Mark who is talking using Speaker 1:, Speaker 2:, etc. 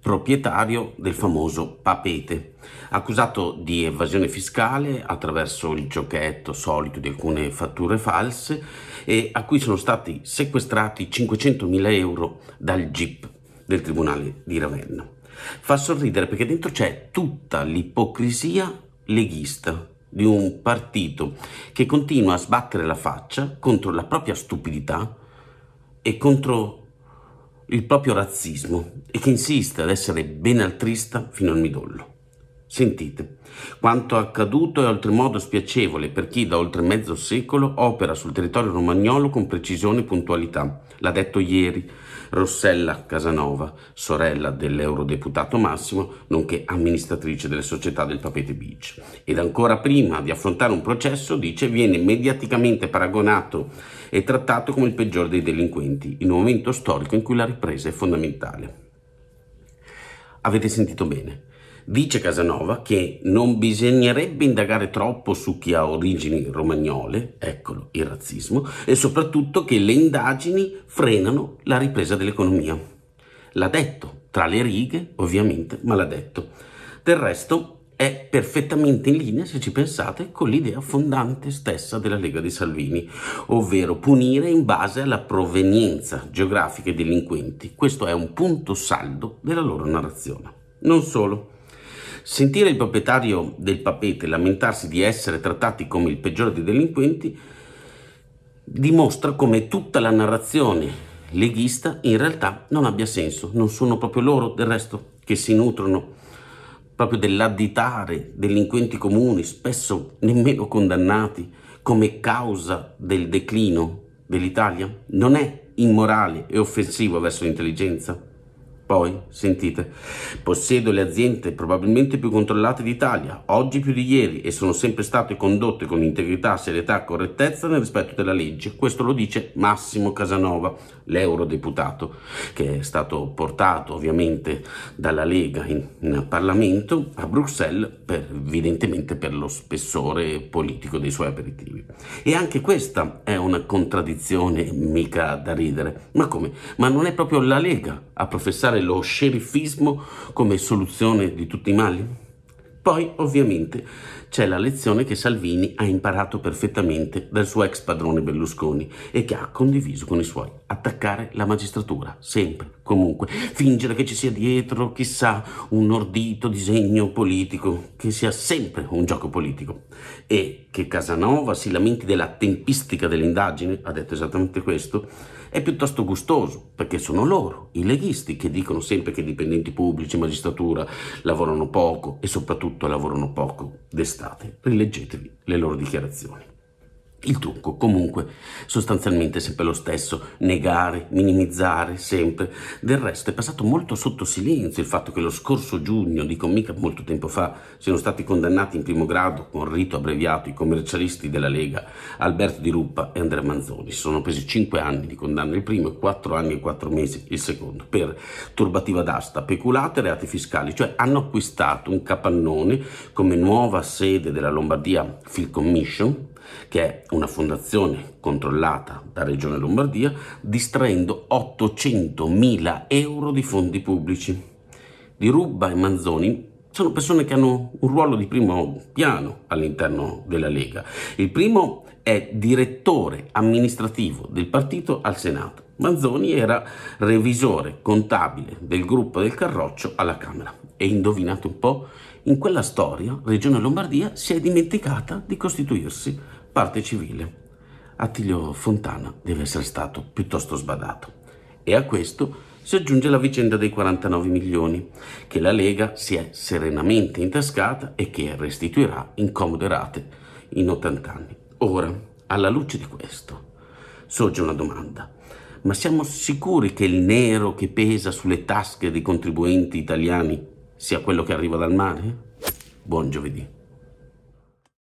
Speaker 1: proprietario del famoso Papete, accusato di evasione fiscale attraverso il giochetto solito di alcune fatture false e a cui sono stati sequestrati 500.000 euro dal GIP del Tribunale di Ravenna. Fa sorridere perché dentro c'è tutta l'ipocrisia leghista di un partito che continua a sbattere la faccia contro la propria stupidità e contro il proprio razzismo e che insiste ad essere benaltrista fino al midollo. Sentite, quanto accaduto è oltremodo spiacevole per chi da oltre mezzo secolo opera sul territorio romagnolo con precisione e puntualità. L'ha detto ieri Rossella Casanova, sorella dell'eurodeputato Massimo, nonché amministratrice delle società del Papete Beach. Ed ancora prima di affrontare un processo, dice, viene mediaticamente paragonato e trattato come il peggiore dei delinquenti, in un momento storico in cui la ripresa è fondamentale. Avete sentito bene. Dice Casanova che non bisognerebbe indagare troppo su chi ha origini romagnole, eccolo il razzismo, e soprattutto che le indagini frenano la ripresa dell'economia. L'ha detto, tra le righe ovviamente, ma l'ha detto. Del resto è perfettamente in linea, se ci pensate, con l'idea fondante stessa della Lega di Salvini, ovvero punire in base alla provenienza geografica dei delinquenti. Questo è un punto saldo della loro narrazione. Non solo. Sentire il proprietario del papete lamentarsi di essere trattati come il peggiore dei delinquenti dimostra come tutta la narrazione leghista in realtà non abbia senso. Non sono proprio loro, del resto, che si nutrono proprio dell'additare delinquenti comuni, spesso nemmeno condannati, come causa del declino dell'Italia? Non è immorale e offensivo verso l'intelligenza? Poi, sentite, possiedo le aziende probabilmente più controllate d'Italia, oggi più di ieri, e sono sempre state condotte con integrità, serietà e correttezza nel rispetto della legge. Questo lo dice Massimo Casanova, l'eurodeputato, che è stato portato ovviamente dalla Lega in, in Parlamento a Bruxelles, per, evidentemente per lo spessore politico dei suoi aperitivi. E anche questa è una contraddizione mica da ridere. Ma come? Ma non è proprio la Lega a professare lo sceriffismo come soluzione di tutti i mali? Poi, ovviamente, c'è la lezione che Salvini ha imparato perfettamente dal suo ex padrone Berlusconi e che ha condiviso con i suoi. Attaccare la magistratura, sempre, comunque. Fingere che ci sia dietro, chissà, un ordito disegno politico, che sia sempre un gioco politico. E che Casanova si lamenti della tempistica dell'indagine, ha detto esattamente questo, è piuttosto gustoso, perché sono loro, i leghisti, che dicono sempre che i dipendenti pubblici, magistratura, lavorano poco e soprattutto lavorano poco d'estate. Rileggetevi le loro dichiarazioni. Il trucco comunque sostanzialmente è sempre lo stesso, negare, minimizzare sempre. Del resto è passato molto sotto silenzio il fatto che lo scorso giugno, dico mica molto tempo fa, siano stati condannati in primo grado con rito abbreviato i commercialisti della Lega Alberto Di Ruppa e Andrea Manzoni. Si sono presi 5 anni di condanna il primo e 4 anni e 4 mesi il secondo per turbativa d'asta, peculato e reati fiscali, cioè hanno acquistato un capannone come nuova sede della Lombardia Film Commission che è una fondazione controllata da Regione Lombardia, distraendo 800 mila euro di fondi pubblici. Di Rubba e Manzoni sono persone che hanno un ruolo di primo piano all'interno della Lega. Il primo è direttore amministrativo del partito al Senato. Manzoni era revisore contabile del gruppo del Carroccio alla Camera. E indovinate un po', in quella storia Regione Lombardia si è dimenticata di costituirsi parte civile. Attilio Fontana deve essere stato piuttosto sbadato. E a questo si aggiunge la vicenda dei 49 milioni, che la Lega si è serenamente intascata e che restituirà in comode rate in 80 anni. Ora, alla luce di questo, sorge una domanda. Ma siamo sicuri che il nero che pesa sulle tasche dei contribuenti italiani sia quello che arriva dal mare? Buon giovedì.